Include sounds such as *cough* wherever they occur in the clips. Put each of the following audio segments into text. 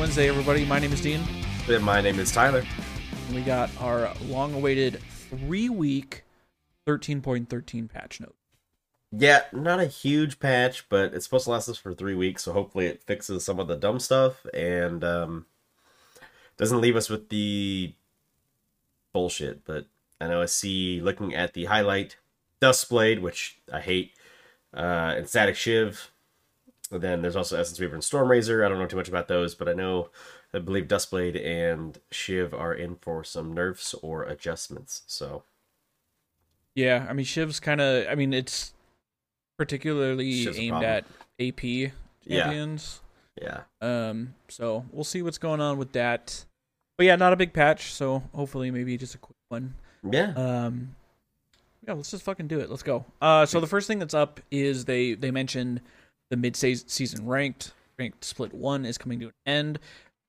Wednesday, everybody. My name is Dean. And my name is Tyler. And we got our long awaited three week 13.13 patch note. Yeah, not a huge patch, but it's supposed to last us for three weeks, so hopefully it fixes some of the dumb stuff and um, doesn't leave us with the bullshit. But I know I see looking at the highlight Duskblade, which I hate, uh, and Static Shiv. And then there's also Essence Reaver and Stormrazor. I don't know too much about those, but I know I believe Duskblade and Shiv are in for some nerfs or adjustments. So Yeah, I mean Shiv's kind of. I mean it's particularly Shiv's aimed at AP champions. Yeah. yeah, Um, so we'll see what's going on with that. But yeah, not a big patch, so hopefully maybe just a quick one. yeah. Um, yeah, let's just fucking do it. Let's go. Uh, so the first thing that's up is they they mentioned the mid season ranked ranked split one is coming to an end.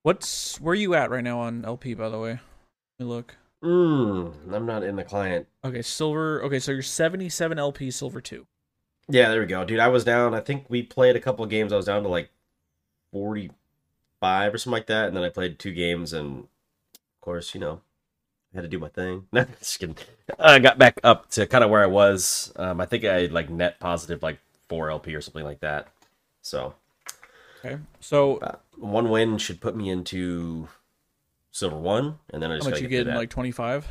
What's where are you at right now on LP? By the way, let me look. Mm, I'm not in the client. Okay, silver. Okay, so you're 77 LP, silver two. Yeah, there we go, dude. I was down. I think we played a couple of games. I was down to like forty-five or something like that, and then I played two games, and of course, you know, I had to do my thing. *laughs* No, just kidding. I got back up to kind of where I was. Um, I think I like net positive like four LP or something like that. So Okay, so uh, one win should put me into silver one, and then I how just much you get get like 25?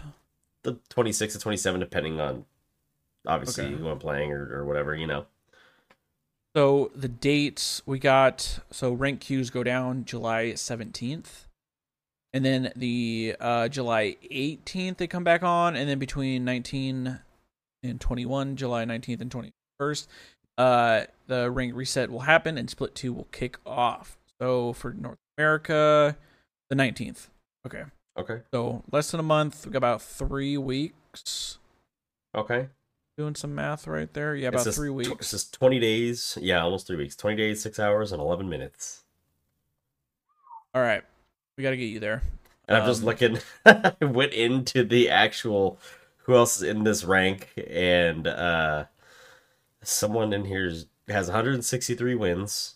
the twenty-six to twenty-seven, depending on obviously Okay. who I'm playing or, or whatever, you know. So the dates we got so rank queues go down July 17th. And then the uh July 18th they come back on and then between 19 and 21 July 19th and 21st uh the rank reset will happen and split 2 will kick off. So for North America the 19th. Okay. Okay. So less than a month, we got about 3 weeks. Okay. Doing some math right there. Yeah, about says 3 tw- weeks. It says 20 days. Yeah, almost three weeks. 20 days, six hours, and 11 minutes. All right. We got to get you there. And I'm just Um, looking. *laughs* I went into the actual who else is in this rank, and uh someone in here has 163 wins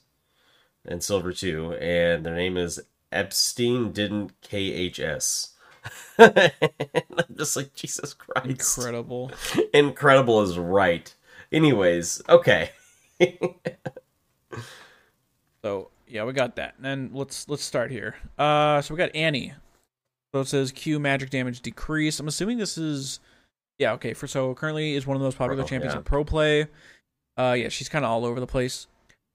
and silver two, and their name is Epstein didn't KHS. *laughs* I'm just like Jesus Christ. Incredible. *laughs* Incredible is right. Anyways, okay. *laughs* So yeah, we got that. And then let's let's start here. Uh, so we got Annie. So it says Q magic damage decrease. I'm assuming this is, yeah, okay. For so currently is one of the most popular Pro, champions yeah. in pro play. Uh, yeah, she's kind of all over the place.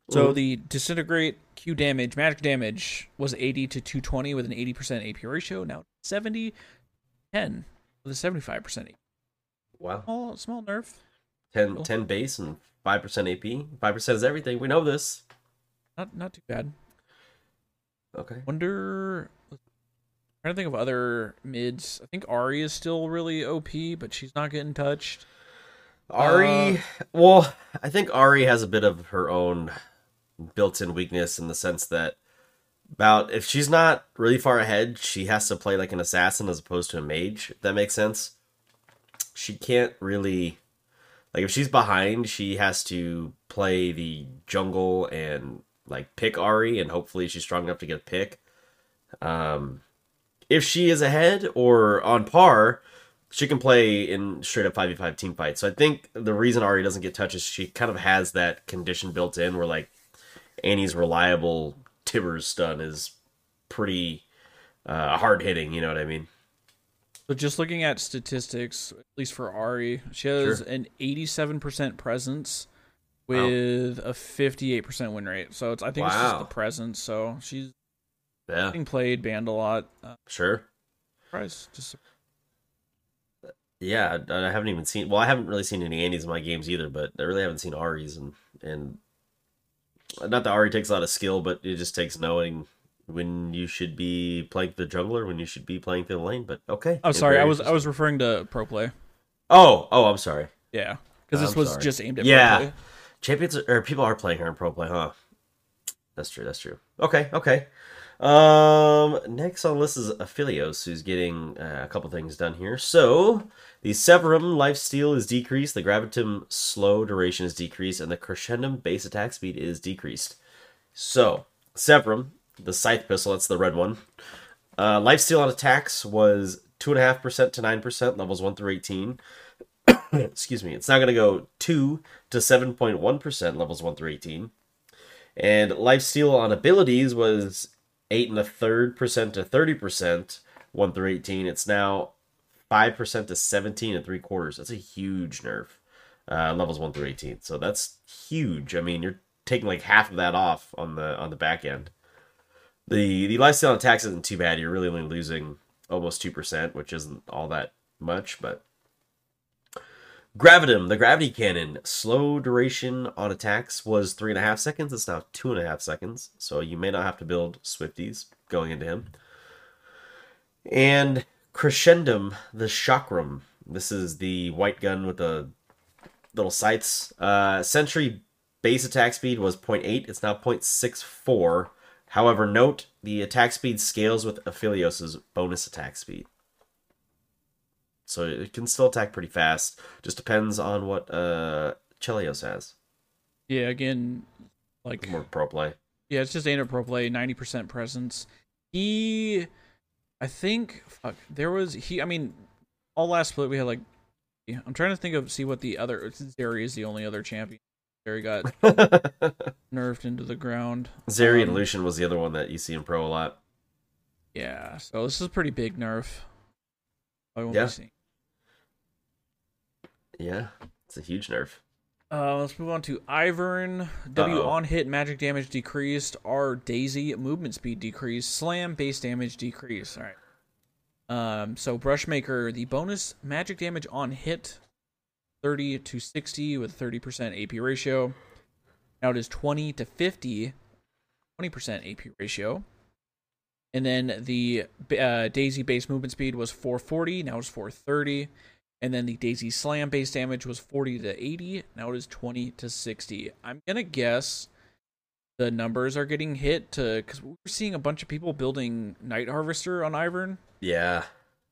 So Mhm. the disintegrate Q damage, magic damage was 80 to 220 with an 80% AP ratio. Now 70, 10 with a 75% AP. wow. Small, small nerf. 10, Cool. 10 base and 5% AP. 5% is everything. We know this. Not not too bad. Okay. Wonder. trying to think of other mids. I think Ahri is still really OP, but she's not getting touched. Ahri, Uh, well, I think Ahri has a bit of her own built-in weakness in the sense that about if she's not really far ahead, she has to play like an assassin as opposed to a mage. If that makes sense. She can't really like if she's behind, she has to play the jungle and like pick Ahri, and hopefully she's strong enough to get a pick. Um, if she is ahead or on par, she can play in straight up 5v5 team fights. So I think the reason Ahri doesn't get touches, she kind of has that condition built in where like Annie's reliable Tibbers stun is pretty uh, hard hitting, you know what I mean? So just looking at statistics, at least for Ahri, she has Sure. an 87% presence Wow. with a 58% win rate. So it's I think it's just the presence. So she's Yeah, getting played, banned a lot. Uh, sure. surprise, just Yeah, I haven't even seen. Well, I haven't really seen any Annies in my games either, but I really haven't seen Ahri's, and and not that Ahri takes a lot of skill, but it just takes knowing when you should be playing the jungler, when you should be playing through the lane. But okay. Oh, sorry. I was I was referring to pro play. Oh, oh, I'm sorry. Yeah, because this I'm was sorry. just aimed at Yeah. pro play. Champions or people are playing her in pro play, huh? That's true. That's true. Okay. Okay. Um, next on the list is Aphelios, who's getting uh, a couple things done here. So the Severum lifesteal is decreased, the Gravitum slow duration is decreased, and the Crescendum base attack speed is decreased. So Severum, the scythe pistol. That's the red one. Uh, lifesteal on attacks was two and a half percent to nine percent, levels one through eighteen. *coughs* Excuse me. It's now going to go two to seven point one percent, levels one through eighteen. And lifesteal on abilities was eight and a third percent to thirty percent, one through eighteen. It's now five percent to seventeen and three quarters. That's a huge nerf. Uh, levels one through eighteen. So that's huge. I mean, you're taking like half of that off on the on the back end. The the lifestyle on tax isn't too bad. You're really only losing almost two percent, which isn't all that much, but Gravitum, the gravity cannon, slow duration on attacks was three and a half seconds. It's now two and a half seconds, so you may not have to build Swifties going into him. And Crescendum, the Chakram. This is the white gun with the little sights. Uh, Sentry base attack speed was 0.8. It's now 0.64. However, note the attack speed scales with Aphelios's bonus attack speed so it can still attack pretty fast. Just depends on what uh Chelios has. Yeah, again, like more pro play. Yeah, it's just a pro play, ninety percent presence. He, I think, fuck, there was he. I mean, all last split we had like, yeah, I'm trying to think of see what the other Zeri is the only other champion. Zeri got *laughs* nerfed into the ground. Zeri um, and Lucian was the other one that you see in pro a lot. Yeah, so this is a pretty big nerf. I won't yeah. be seeing. Yeah, it's a huge nerf. Uh, let's move on to Ivern. W Uh-oh. on hit magic damage decreased. R Daisy movement speed decreased. Slam base damage decreased. All right. Um, so Brushmaker, the bonus magic damage on hit, thirty to sixty with thirty percent AP ratio. Now it is twenty to 50, 20 percent AP ratio. And then the uh, Daisy base movement speed was 440. Now it's 430. And then the Daisy Slam base damage was 40 to 80. Now it is 20 to 60. I'm going to guess the numbers are getting hit to because we're seeing a bunch of people building Night Harvester on Ivern. Yeah.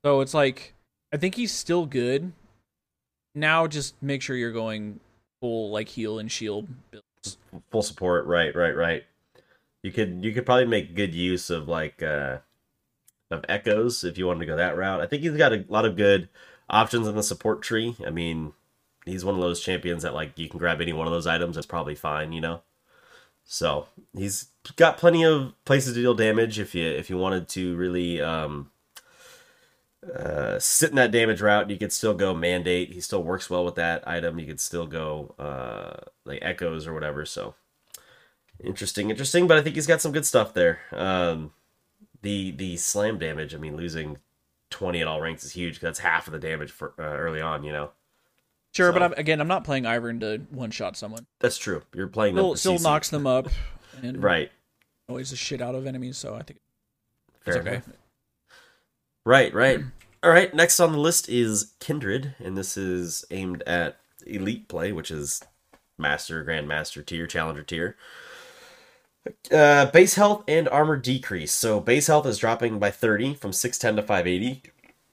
So it's like, I think he's still good. Now just make sure you're going full like heal and shield builds. Full support, right, right, right. You could you could probably make good use of like uh of echoes if you wanted to go that route. I think he's got a lot of good options in the support tree. I mean, he's one of those champions that like you can grab any one of those items. That's probably fine, you know. So he's got plenty of places to deal damage if you if you wanted to really um, uh, sit in that damage route. You could still go mandate. He still works well with that item. You could still go uh, like echoes or whatever. So interesting, interesting. But I think he's got some good stuff there. Um, the the slam damage. I mean, losing 20 at all ranks is huge because that's half of the damage for uh, early on, you know. Sure, so, but I'm, again, I'm not playing Ivern to one shot someone. That's true. You're playing still, them still knocks them up, *laughs* and right. Always the shit out of enemies, so I think Fair it's okay. Enough. Right, right. *clears throat* all right. Next on the list is Kindred, and this is aimed at elite play, which is master, grandmaster tier, challenger tier. Uh, base health and armor decrease. So base health is dropping by 30 from 610 to 580.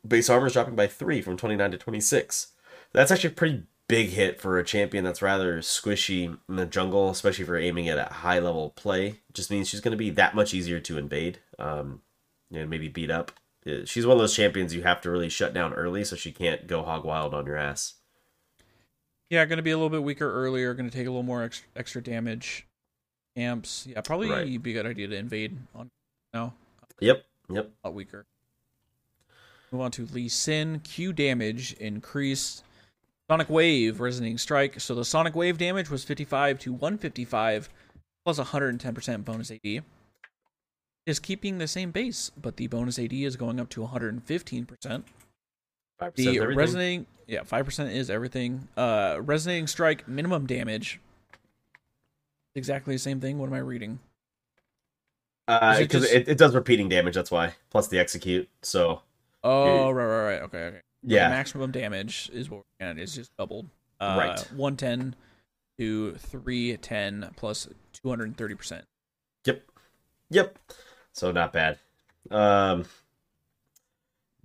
Base armor is dropping by 3 from 29 to 26. That's actually a pretty big hit for a champion that's rather squishy in the jungle, especially if you're aiming at a high level play. It just means she's going to be that much easier to invade um, and maybe beat up. Uh, she's one of those champions you have to really shut down early so she can't go hog wild on your ass. Yeah, going to be a little bit weaker earlier, going to take a little more extra, extra damage camps. Yeah, probably right. be a good idea to invade on now. Yep, yep. A lot weaker. Move on to Lee Sin. Q damage increased. Sonic Wave, Resonating Strike. So the Sonic Wave damage was 55 to 155 plus 110% bonus AD. Is keeping the same base, but the bonus AD is going up to 115%. The resonating, yeah, five percent is everything. Uh, resonating strike minimum damage exactly the same thing. What am I reading? Uh, because it, just... it, it, does repeating damage. That's why. Plus the execute. So. Oh right, right, right. Okay, okay. Yeah. The maximum damage is what we're at. It's just doubled. Uh, right. One ten to 310 plus 230%. Yep. Yep. So not bad. Um.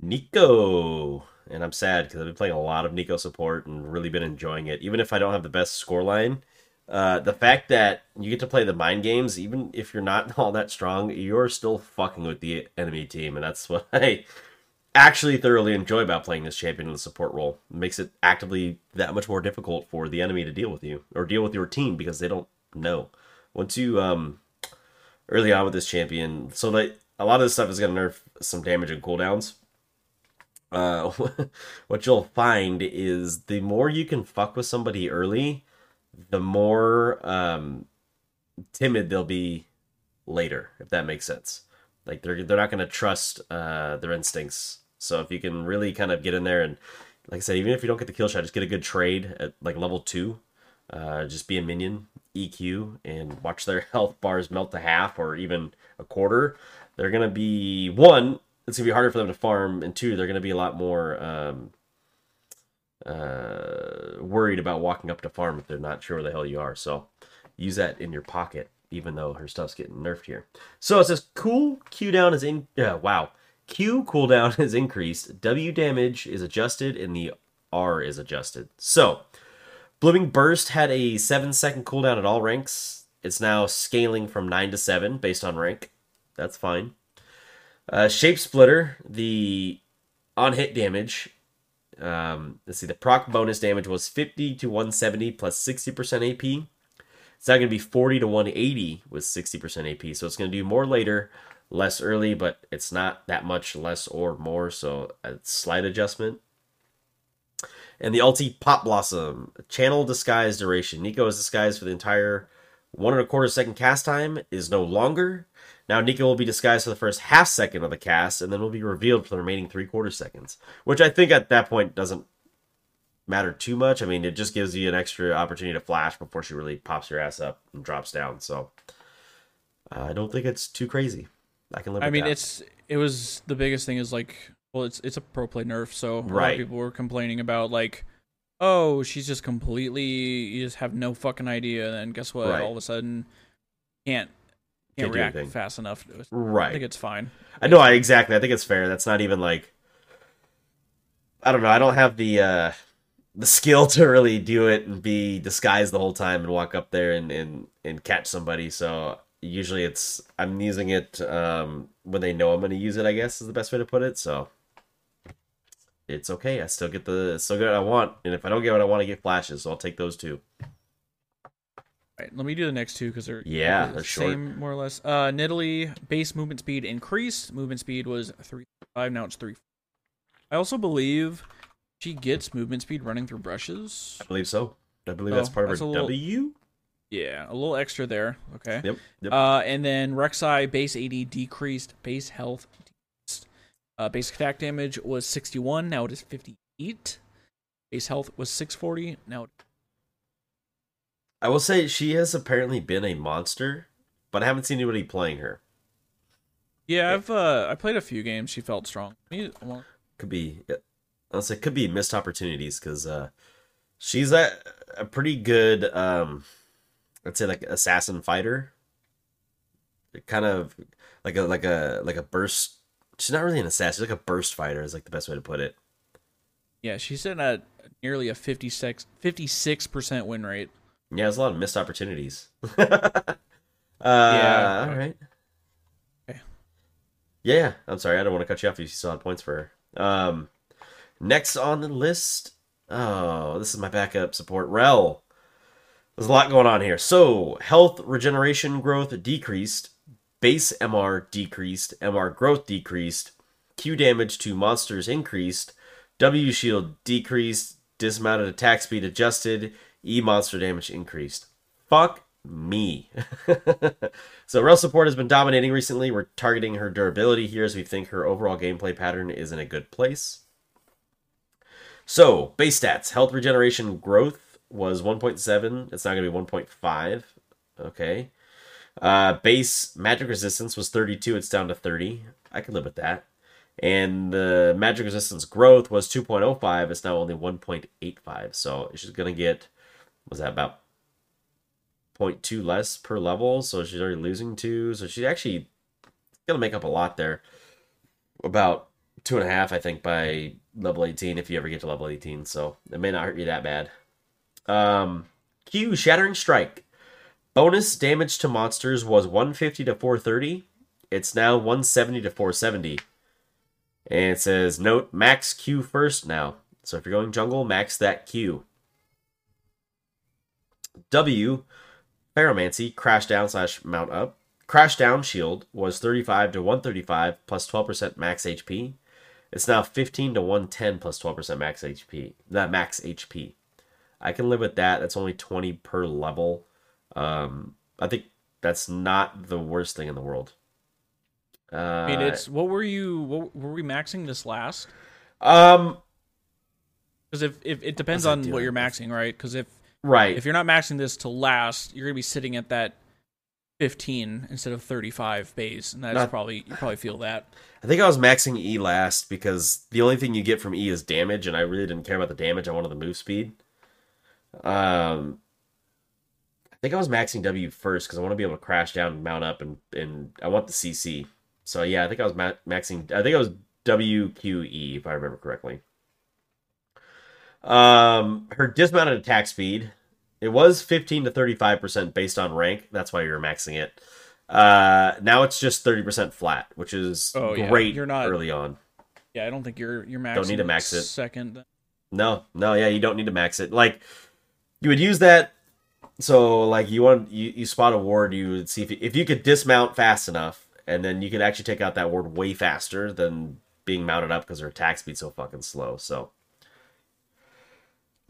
Neeko. And I'm sad because I've been playing a lot of Neeko support and really been enjoying it. Even if I don't have the best score line, Uh, the fact that you get to play the mind games, even if you're not *laughs* all that strong, you're still fucking with the enemy team, and that's what I actually thoroughly enjoy about playing this champion in the support role. It makes it actively that much more difficult for the enemy to deal with you or deal with your team because they don't know. Once you um early on with this champion, so that a lot of this stuff is gonna nerf some damage and cooldowns. Uh, *laughs* what you'll find is the more you can fuck with somebody early, the more um timid they'll be later, if that makes sense. Like they're they're not going to trust uh, their instincts. So if you can really kind of get in there and, like I said, even if you don't get the kill shot, just get a good trade at like level two. Uh, just be a minion, EQ, and watch their *laughs* health bars melt to half or even a quarter. They're gonna be one. It's gonna be harder for them to farm, and two, they're gonna be a lot more um, uh, worried about walking up to farm if they're not sure where the hell you are. So use that in your pocket even though her stuff's getting nerfed here. So it says cool Q down is in. Uh, wow, Q cooldown *laughs* is increased. W damage is adjusted, and the R is adjusted. So Blooming Burst had a seven second cooldown at all ranks. It's now scaling from nine to seven based on rank. That's fine. Uh, Shape Splitter, the on hit damage. Um, let's see, the proc bonus damage was 50 to 170 plus 60% AP. It's not going to be 40 to 180 with 60% AP. So it's going to do more later, less early, but it's not that much less or more. So a slight adjustment. And the ulti Pop Blossom, channel disguise duration. Neeko is disguised for the entire one and a quarter second cast time is no longer. Now Neeko will be disguised for the first half second of the cast, and then will be revealed for the remaining three quarter seconds. Which I think at that point doesn't matter too much. I mean, it just gives you an extra opportunity to flash before she really pops your ass up and drops down. So uh, I don't think it's too crazy. I can live. I mean, that. it's it was the biggest thing is like, well, it's it's a pro play nerf, so a lot Right. of people were complaining about like, oh, she's just completely you just have no fucking idea, and then guess what? Right. All of a sudden, can't Can't react anything. fast enough. Right. I think it's fine. I know. I exactly. I think it's fair. That's not even like. I don't know. I don't have the uh the skill to really do it and be disguised the whole time and walk up there and and, and catch somebody. So usually it's I'm using it um when they know I'm going to use it. I guess is the best way to put it. So it's okay. I still get the still get what I want, and if I don't get what I want, I get flashes. So I'll take those two. Right, let me do the next two because they're Yeah, the they're short. same more or less. Uh, Nidalee base movement speed increased. Movement speed was three five. Now it's three. I also believe she gets movement speed running through brushes. I believe so. I believe Oh, that's part of her little- W. Yeah, a little extra there. Okay. Yep. Yep. Uh, and then Rek'Sai base AD decreased, base health decreased. Uh, basic attack damage was 61, now it is 58. Base health was 640, now it- I will say she has apparently been a monster, but I haven't seen anybody playing her. Yeah, I've uh I played a few games, she felt strong. Could be, I'll say, could be missed opportunities because uh, she's a a pretty good, um, I'd say like assassin fighter. Kind of like a like a like a burst. She's not really an assassin. She's like a burst fighter. Is like the best way to put it. Yeah, she's in a nearly a 56 56% win rate. Yeah, there's a lot of missed opportunities. *laughs* uh, yeah. All right. Okay. Yeah, I'm sorry. I don't want to cut you off if you still had points for her. Um, next on the list. Oh, this is my backup support, Rell. There's a lot going on here. So, health regeneration growth decreased, base MR decreased, MR growth decreased, Q damage to monsters increased, W shield decreased, dismounted attack speed adjusted, E monster damage increased. Fuck me. *laughs* so Rell support has been dominating recently. We're targeting her durability here as we think her overall gameplay pattern is in a good place. So, base stats. Health regeneration growth was 1.7. It's now going to be 1.5. Okay. Uh, base magic resistance was 32. It's down to 30. I can live with that. And the magic resistance growth was 2.05. It's now only 1.85. So she's going to get, was that about 0.2 less per level? So she's already losing two. So she's actually to make up a lot there. About two and a half, I think, by level 18 if you ever get to level 18. So it may not hurt you that bad. Um, Q Shattering Strike. Bonus damage to monsters was 150 to 430. It's now 170 to 470. And it says, note, max Q first now. So if you're going jungle, max that Q. W, Ferromancy, crash down slash mount up. Crash down shield was 35 to 135 plus 12% max HP. It's now 15 to 110 plus 12% max HP. Not max HP. I can live with that. That's only 20 per level. Um, I think that's not the worst thing in the world. Uh, I mean, it's what were you? What were we maxing this last? um Because if, if it depends on what you're maxing, right? Because if right. if you're not maxing this to last, you're gonna be sitting at that 15 instead of 35 base, and that's Not- probably you probably feel that. I think I was maxing E last because the only thing you get from E is damage, and I really didn't care about the damage. I wanted the move speed. Um, I think I was maxing W first because I want to be able to crash down and mount up, and and I want the CC. So yeah, I think I was ma- maxing. I think I was WQE if I remember correctly. Um, her dismounted attack speed. It was 15 to 35% based on rank. That's why you're maxing it. Uh, now it's just 30% flat, which is Oh, yeah. great You're not- early on. Yeah, I don't think you're you're maxing. Don't need to max it. Second. No, no, yeah, you don't need to max it. Like you would use that. So like you want you, you spot a ward, you would see if you, if you could dismount fast enough, and then you could actually take out that ward way faster than being mounted up because her attack speed's so fucking slow. So.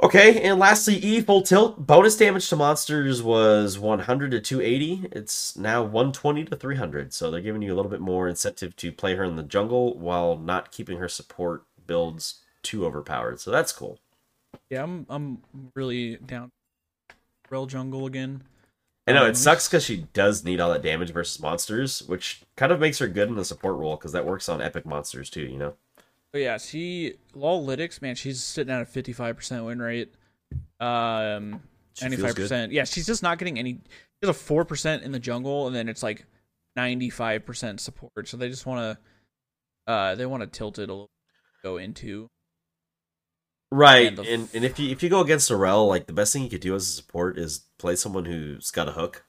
Okay, and lastly, E full tilt. Bonus damage to monsters was 100 to 280. It's now 120 to 300. So they're giving you a little bit more incentive to play her in the jungle while not keeping her support builds too overpowered. So that's cool. Yeah, I'm I'm really down. Rell jungle again. I know Um, it sucks because she does need all that damage versus monsters, which kind of makes her good in the support role because that works on epic monsters too. You know. But yeah, she Lolytics, man, she's sitting at a 55% win rate. Um, feels good. 95%. Yeah, she's just not getting any. She has a 4% in the jungle, and then it's like 95% support. So they just want to, uh, they want to tilt it a little, go into. Right, And and and, if you if you go against Sorel, like the best thing you could do as a support is play someone who's got a hook,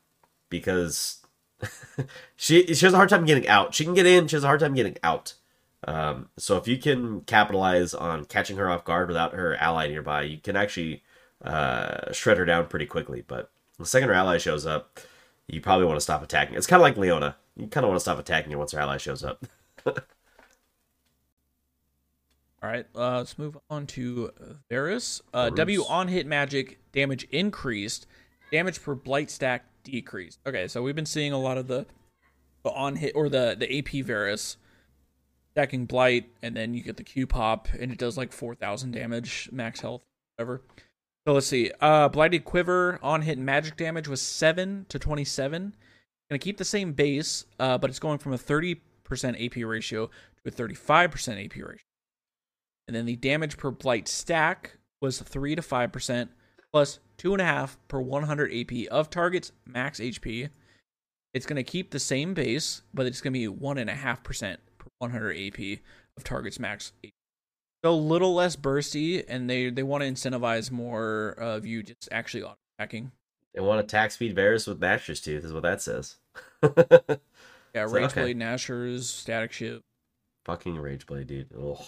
because *laughs* she she has a hard time getting out. She can get in, she has a hard time getting out. Um, so if you can capitalize on catching her off guard without her ally nearby, you can actually uh, shred her down pretty quickly. But the second her ally shows up, you probably want to stop attacking. It's kind of like Leona. You kind of want to stop attacking her once her ally shows up. *laughs* All right, uh, let's move on to Varus. Uh, W on hit magic damage increased, damage per blight stack decreased. Okay, so we've been seeing a lot of the, the on hit or the the AP Varus stacking blight, and then you get the Q pop, and it does like four thousand damage, max health, whatever. So let's see. Uh, blighted quiver on hit magic damage was seven to twenty seven. Gonna keep the same base, uh, but it's going from a thirty percent AP ratio to a thirty five percent AP ratio. And then the damage per blight stack was 3 to 5%, plus 2.5 per 100 AP of target's max HP. It's going to keep the same base, but it's going to be 1.5% per 100 AP of target's max. So a little less bursty, and they, they want to incentivize more of you just actually auto attacking. They want to attack speed Varus with Master's Tooth, is what that says. *laughs* Yeah, So, Rage okay. Blade, Nashor's, Static Shiv. Fucking Rage Blade, dude. Ugh.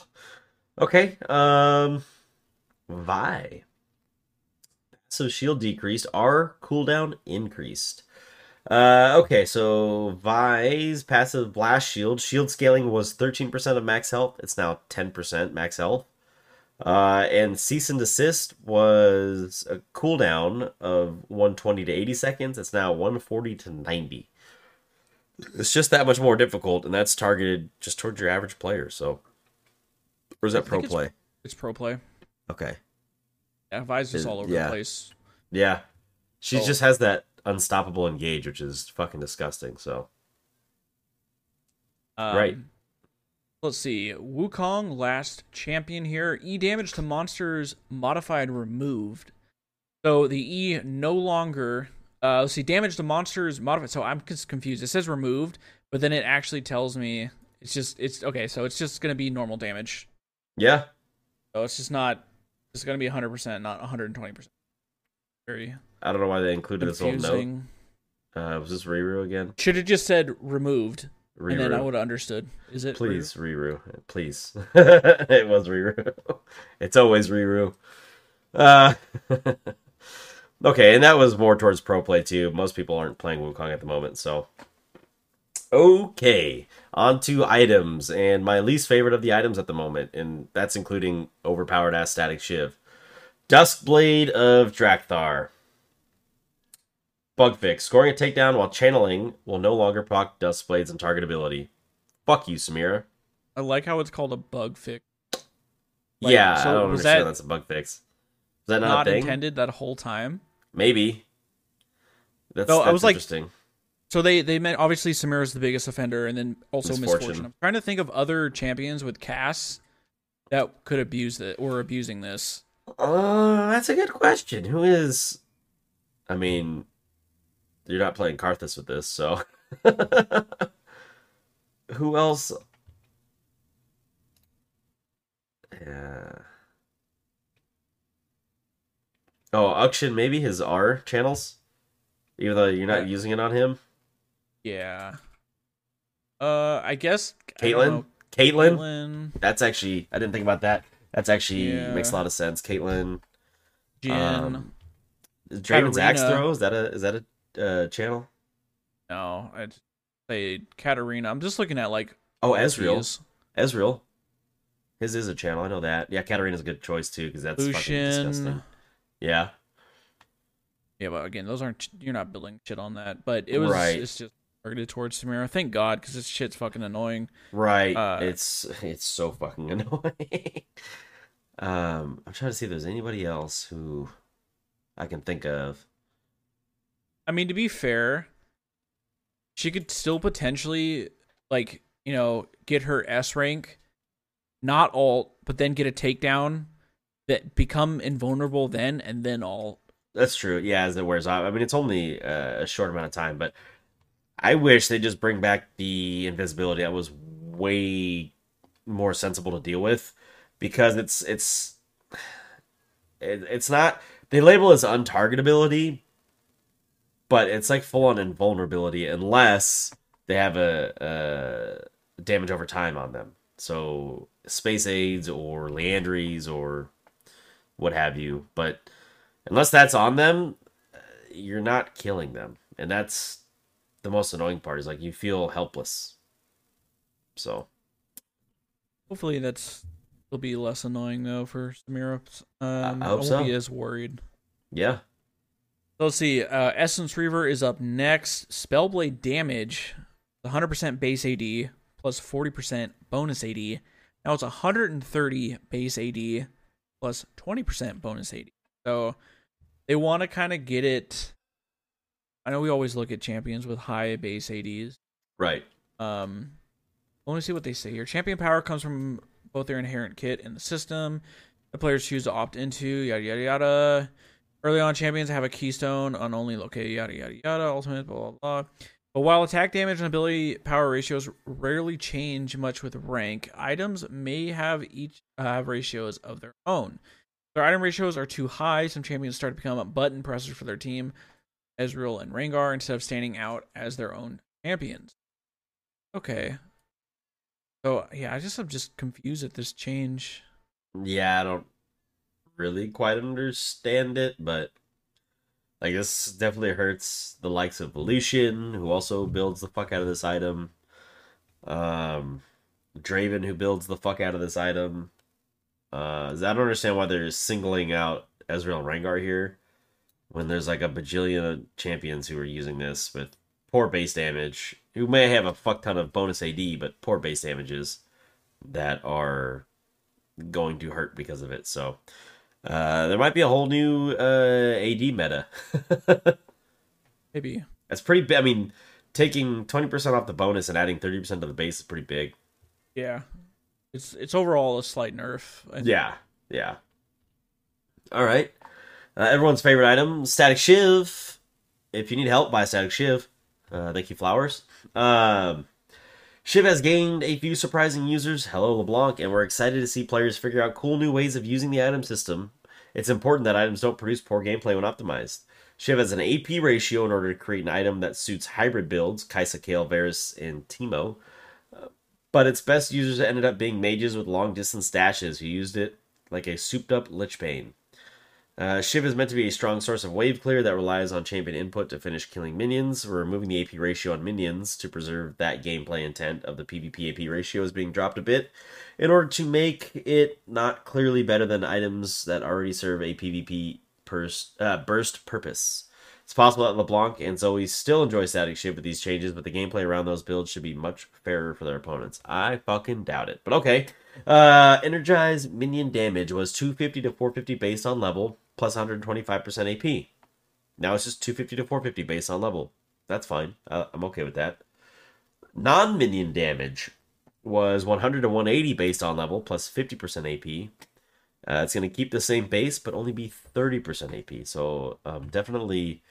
Okay, um, Vi. So shield decreased, our cooldown increased. Uh, okay, so Vi's passive blast shield, shield scaling was 13% of max health. It's now 10% max health. Uh, and cease and desist was a cooldown of 120 to 80 seconds. It's now 140 to 90. It's just that much more difficult, and that's targeted just towards your average player. So, or is that pro it's- play? It's pro play. Okay, Yeah, Vi's just Is- all over yeah. the place. yeah, she Oh. just has that unstoppable engage, which is fucking disgusting. So, Um, Right. Let's see. Wukong, last champion here. E damage to monsters modified removed. So the E no longer. Uh, let's see. Damage to monsters modified. So I'm just confused. It says removed, but then it actually tells me it's just it's okay. So it's just gonna be normal damage. yeah, So it's just not. It's gonna be 100 percent, not 120 percent. Very I don't know why they included this little note. Uh, was this Riru again? Should have just said removed, Riru. and then I would have understood. Is it? Please, Riru. Please. *laughs* it was Riru. *laughs* It's always Riru. Uh, *laughs* okay, and that was more towards pro play too. Most people aren't playing Wukong at the moment, so. Okay, on to items, and my least favorite of the items at the moment, and that's including overpowered ass static shiv. Duskblade of Draktharr. Bug fix. Scoring a takedown while channeling will no longer proc Duskblade's and target ability. Fuck you, Samira. I like how it's called a bug fix. Like, yeah, so I don't was understand that that's a bug fix. Is that not, Not a thing? intended that whole time. Maybe. That's, I that's was like- interesting. So they they meant obviously Samira's the biggest offender, and then also Miss Fortune. misfortune. I'm trying to think of other champions with casts that could abuse it or abusing this. Uh, that's a good question. Who is? I mean, you're not playing Karthus with this, so *laughs* who else? Yeah. Oh, auction maybe his R channels, even though you're not Yeah. using it on him. Yeah. Uh, I guess I don't Caitlyn. Caitlyn. Caitlyn, That's actually I didn't think about that. That's actually Yeah. makes a lot of sense. Caitlyn, Jhin. Um, is Draven's axe throw? Is that a is that a uh, channel? no, I'd say Katarina. I'm just looking at like Oh, Ezreal. Ezreal. His is a channel. I know that. Yeah, Katarina's a good choice too because that's fucking disgusting. Yeah. Yeah, but again, those aren't you're not building shit on that. But it was Right. it's just targeted towards Samira. Thank God, because this shit's fucking annoying. Right. Uh, it's it's so fucking *laughs* annoying. um, I'm trying to see if there's anybody else who I can think of. I mean, to be fair, she could still potentially like you know get her S rank, not alt, but then get a takedown that become invulnerable then and then alt. That's true. Yeah, as it wears off. I mean, it's only uh, a short amount of time, but I wish they just bring back the invisibility. That was way more sensible to deal with because it's it's *sighs* it, it's not they label as untargetability, but it's like full on invulnerability unless they have a, a damage over time on them. So space aids or Liandry's or what have you, but unless that's on them, uh, you're not killing them, and that's the most annoying part. Is like you feel helpless. So Hopefully, that's will be less annoying though for Samira. Um, I hope won't so. be as worried. yeah, So let's see. Uh, Essence Reaver is up next. Spellblade damage, 100% base AD plus 40% bonus AD. Now it's 130 base AD plus 20% bonus AD. So they want to kind of get it. I know we always look at champions with high base ADs. right. Um, want to see what they say here. Champion power comes from both their inherent kit and the system. The players choose to opt into yada yada yada. Early on, champions have a keystone on only locate yada yada yada. Ultimate blah blah blah. But while attack damage and ability power ratios rarely change much with rank, items may have each uh, have ratios of their own. Their item ratios are too high. Some champions start to become button pressers for their team, Ezreal and Rengar, instead of standing out as their own champions. Okay. So yeah, I just I'm just confused at this change. Yeah, I don't really quite understand it, but like this definitely hurts the likes of Lucian, who also builds the fuck out of this item. Um, Draven, who builds the fuck out of this item. Uh, I don't understand why they're singling out Ezreal Rengar here when there's like a bajillion champions who are using this with poor base damage, who may have a fuck ton of bonus AD, but poor base damages that are going to hurt because of it. So uh, there might be a whole new uh, AD meta. Maybe. That's pretty big. I mean, taking 20% off the bonus and adding 30% to the base is pretty big. Yeah. It's it's overall a slight nerf. Yeah, yeah. All right. Uh, everyone's favorite item, Static Shiv. If you need help, buy Static Shiv. Uh, thank you, Flowers. Um, Shiv has gained a few surprising users. Hello, LeBlanc, and we're excited to see players figure out cool new ways of using the item system. It's important that items don't produce poor gameplay when optimized. Shiv has an AP ratio in order to create an item that suits hybrid builds, Kai'Sa, Kayle, Varus, and Teemo. Uh, but its best users ended up being mages with long distance dashes who used it like a souped up Lich Bane. Uh, Shiv is meant to be a strong source of wave clear that relies on champion input to finish killing minions. We're removing the AP ratio on minions to preserve that gameplay intent of the PvP AP ratio is being dropped a bit in order to make it not clearly better than items that already serve a PvP pers- uh, burst purpose. It's possible that LeBlanc and Zoe still enjoy static Shiv with these changes, but the gameplay around those builds should be much fairer for their opponents. I fucking doubt it. But okay. Uh, energized minion damage was 250 to 450 based on level plus 125% AP. Now it's just 250 to 450 based on level. That's fine. Uh, I'm okay with that. Non minion damage was 100 to 180 based on level plus 50% AP. Uh, it's going to keep the same base, but only be 30% AP. So um, definitely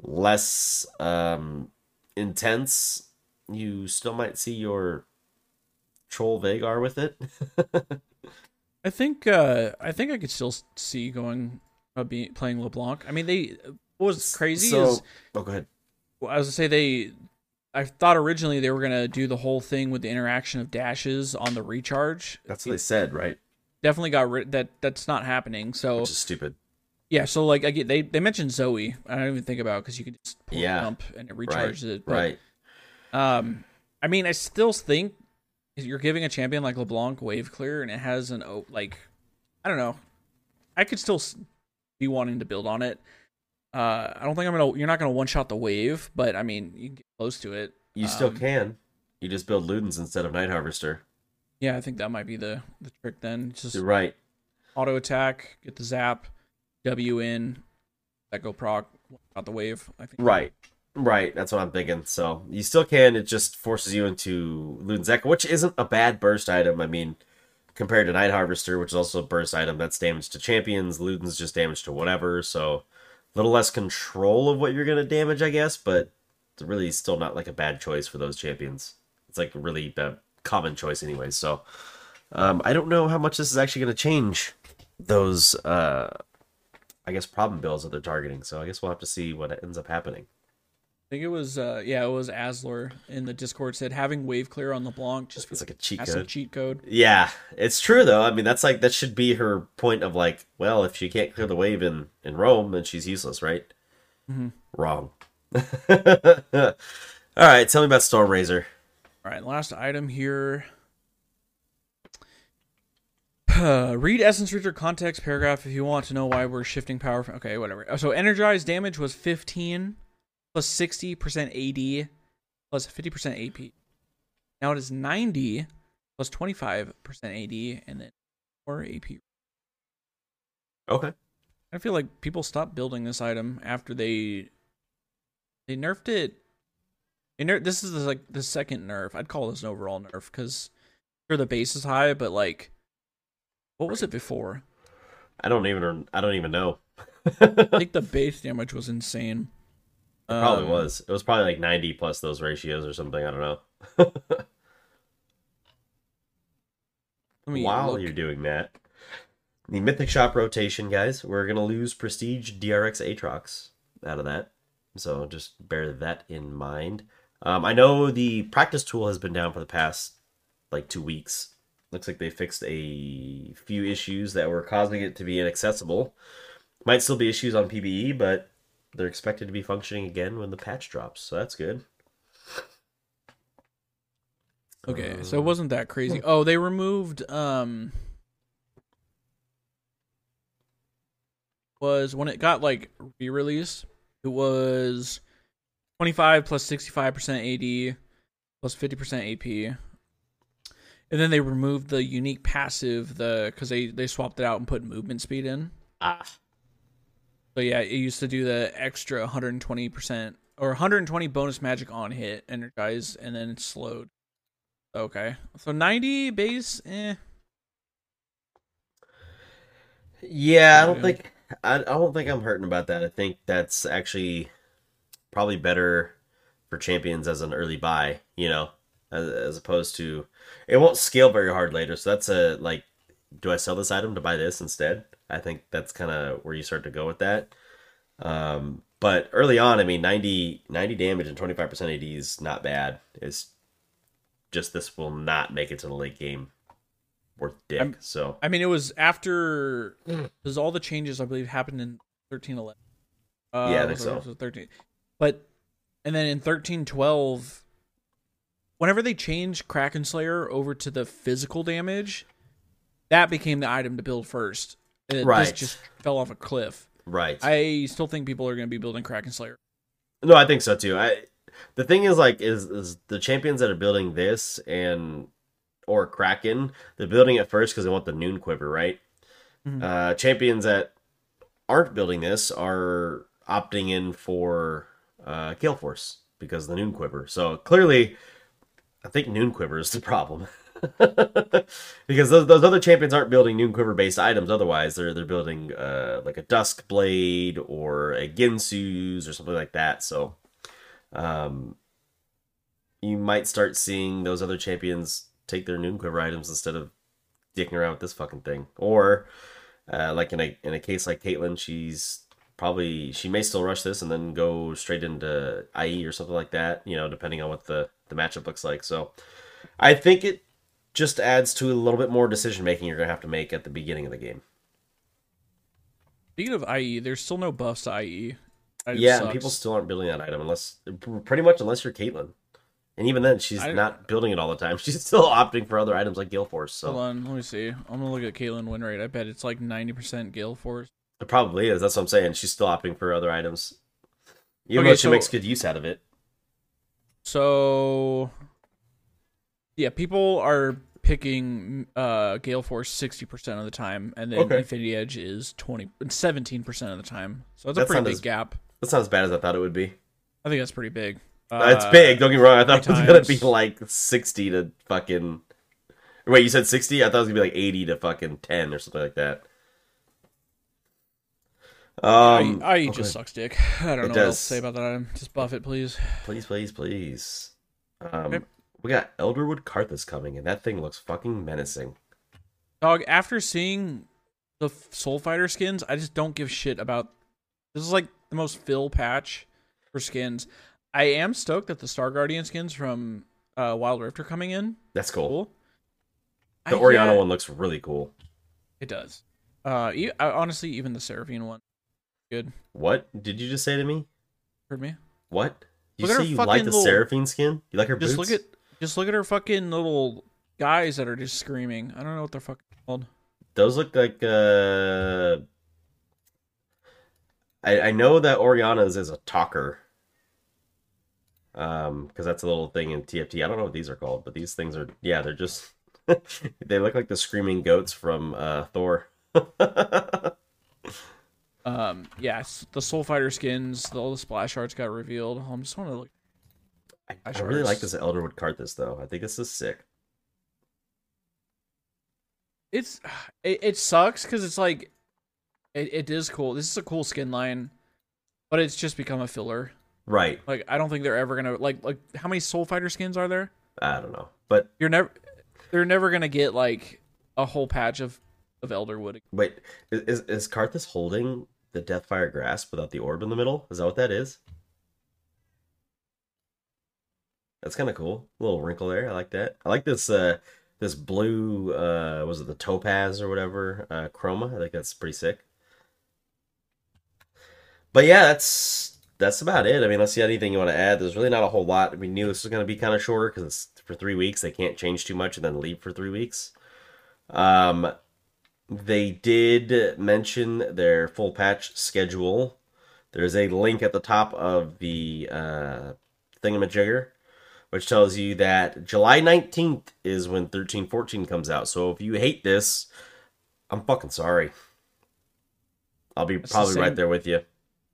less um, intense. You still might see your troll Veigar with it. *laughs* I think uh, I think I could still see going uh, be playing LeBlanc. I mean, they what was crazy so, is oh, go ahead. I was gonna say they. I thought originally they were gonna do the whole thing with the interaction of dashes on the recharge. That's what they said, right? Definitely got rid. That that's not happening. So Which is stupid. yeah. So like I get they they mentioned Zoe. I don't even think about because you could just pull Yeah. and it recharges it. But, Right. Um, I mean, I still think you're giving a champion like LeBlanc wave clear, and it has an o- like, I don't know. I could still be wanting to build on it. Uh, I don't think I'm gonna. You're not gonna one shot the wave, but I mean, you can get close to it. You still Um, can. You just build Ludens instead of Night Harvester. Yeah, I think that might be the the trick. Then just You're right. auto attack, get the zap, W in, that go proc, shot the wave. I think. Right. Right. That's what I'm thinking. So you still can. It just forces you into Ludens Echo, which isn't a bad burst item. I mean, compared to Night Harvester, which is also a burst item, that's damage to champions. Luden's just damage to whatever. So a little less control of what you're going to damage, I guess, but it's really still not like a bad choice for those champions. It's like really a common choice anyway. So um, I don't know how much this is actually going to change those, uh, I guess, problem bills that they're targeting. So I guess we'll have to see what ends up happening. I think it was. Uh, yeah, it was Asler in the Discord said having wave clear on LeBlanc just It's like a cheat code. cheat code. Yeah, it's true though. I mean, that's like that should be her point of like, well, if she can't clear the wave in in Rome, then she's useless, right? Mhm. Wrong. *laughs* All right, tell me about Stormrazor. All right, last item here. Uh, read Essence Reaver context paragraph if you want to know why we're shifting power. From, okay, whatever. So energized damage was 15 plus 60% AD plus 50% AP. Now it is 90 plus 25% AD and then more AP. Okay. I feel like people stopped building this item after they they nerfed it. They ner- this is the, like the second nerf. I'd call this an overall nerf because sure the base is high, but like, what was it before? I don't even I don't even know. *laughs* I think the base damage was insane. It probably Um, was. It was probably like 90 plus those ratios or something. I don't know. *laughs* While look. you're doing that, the Mythic Shop rotation, guys, we're going to lose Prestige DRX Aatrox out of that. So just bear that in mind. Um, I know the practice tool has been down for the past like two weeks. Looks like they fixed a few issues that were causing it to be inaccessible. Might still be issues on PBE, but they're expected to be functioning again when the patch drops. So that's good. Okay, Uh, so it wasn't that crazy. Oh, they removed um was when it got like re-released, it was 25 plus 65% AD plus 50% AP. And then they removed the unique passive the cuz they they swapped it out and put movement speed in. Ah, So yeah, it used to do the extra 120% or 120 bonus magic on hit energize and then it's slowed. Okay. So 90 base eh Yeah, I don't think I, I don't think I'm hurting about that. I think that's actually probably better for champions as an early buy, you know, as, as opposed to it won't scale very hard later. So that's a like, do I sell this item to buy this instead? I think that's kind of where you start to go with that. Um, But early on, I mean, 90, 90 damage and 25% AD is not bad. It's just this will not make it to the late game worth dick. I'm- so, I mean, it was after because all the changes I believe happened in thirteen eleven. Uh, Yeah, I think so. Thirteen, but and then in thirteen twelve, whenever they changed Kraken Slayer over to the physical damage, that became the item to build first. It Right. just, fell off a cliff. right. I still think people are going to be building Kraken Slayer. No, I think so too. I the thing is like is is the champions that are building this and or Kraken, they're building it first because they want the Noonquiver, right? Mhm. Uh, champions that aren't building this are opting in for uh, Galeforce because the Noonquiver. So clearly, I think Noonquiver is the problem. *laughs* *laughs* because those, those other champions aren't building Noonquiver based items otherwise. They're they're building uh like a Duskblade or a Guinsoo's or something like that. So um you might start seeing those other champions take their Noonquiver items instead of dicking around with this fucking thing. Or uh like in a in a case like caitlyn she's probably she may still rush this and then go straight into ie or something like that you know depending on what the the matchup looks like. So i think it just adds to a little bit more decision making you're gonna have to make at the beginning of the game. Speaking of IE, there's still no buffs to IE. It yeah, and people still aren't building that item unless pretty much unless you're Caitlyn. And even then, she's I- not building it all the time. *laughs* She's still opting for other items like Galeforce. So Hold on, let me see. I'm gonna look at Caitlyn win rate. I bet it's like 90% Galeforce. it probably is. That's what I'm saying. She's still opting for other items, even Okay, though she so- makes good use out of it. So, yeah, people are picking uh Galeforce 60% of the time, and then Okay. Infinity Edge is 20, 17% of the time. So it's a pretty big as- gap. That's not as bad as I thought it would be. I think that's pretty big. it's Uh, big. Don't get me wrong. I thought it was gonna be like sixty to fucking. Wait, you said sixty? I thought it was gonna be like eighty to fucking ten or something like that. Um, I, I okay. just sucks dick. I don't It know what else to say about that item. Just buff it, please. Please, please, please. Um, Okay. We got Elderwood Karthus coming, and that thing looks fucking menacing. Dog, after seeing the Soul Fighter skins, I just don't give shit about. This is like the most fill patch for skins. I am stoked that the Star Guardian skins from uh, Wild Rift are coming in. That's cool. Cool. The I- Orianna yeah, one looks really cool. It does. Uh, e- honestly, even the Seraphine one, good. What did you just say to me? Heard me? What? You say you like the little- Seraphine skin? You like her Just boots? look at, just look at her fucking little guys that are just screaming. I don't know what they're fucking called. Those look like uh I I know that Orianna's is a talker. Um, because that's a little thing in TFT. I don't know what these are called, but these things are yeah, they're just *laughs* they look like the screaming goats from uh Thor. *laughs* Um, yes, the Soul Fighter skins, the, all the splash arts got revealed. I just want to look. I, I really like this Elderwood Karthus though. I think this is sick. It's *sighs* it, it sucks because it's like it, it is cool. This is a cool skin line, but it's just become a filler. Right. Like I don't think they're ever gonna like like how many Soul Fighter skins are there? I don't know. But You're never they're never gonna get like a whole patch of of Elderwood. wait, is is, is Karthus holding the Deathfire Grasp without the orb in the middle? Is that what that is? That's kind of cool. A little wrinkle there. I like that. I like this uh this blue uh was it the topaz or whatever uh chroma. I think that's pretty sick. But yeah, that's that's about it. I mean, let's see anything you want to add. There's really not a whole lot. We knew this was going to be kind of shorter because it's for three weeks. They can't change too much and then leave for three weeks. Um, they did mention their full patch schedule. There's a link at the top of the uh, thingamajigger, which tells you that July 19th is when 1314 comes out. So if you hate this, I'm fucking sorry. I'll be the probably right there with you.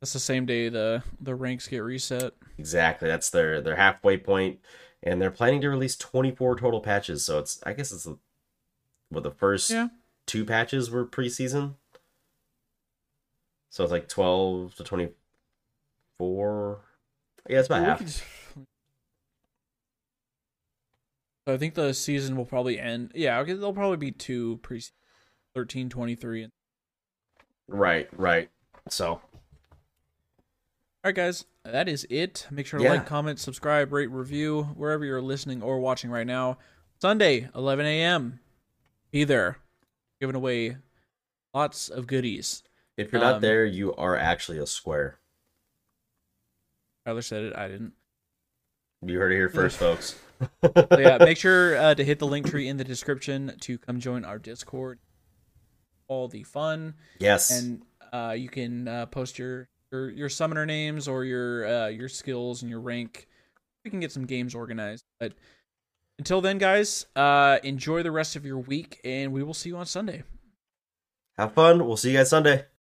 That's the same day the the ranks get reset. Exactly. That's their their halfway point, and they're planning to release 24 total patches. So it's I guess it's well the first Yeah. two patches were preseason. So it's like 12 to 24. Yeah, it's about Well, we half. could- So I think the season will probably end. Yeah, okay, there'll probably be two pre 13, 23. and- Right, right. So All All right, guys, that is it. Make sure to Yeah. like, comment, subscribe, rate, review wherever you're listening or watching right now. Sunday, 11 a.m. Be there, giving away lots of goodies. If you're not Um, there, you are actually a square. Tyler said it. I didn't. You heard it here first, *laughs* folks. So yeah, make sure uh, to hit the link tree in the description to come join our Discord. All the fun, Yes. and uh, you can uh, post your, your your summoner names or your uh, your skills and your rank. We can get some games organized. But until then, guys, uh, enjoy the rest of your week, and we will see you on Sunday. Have fun. We'll see you guys Sunday.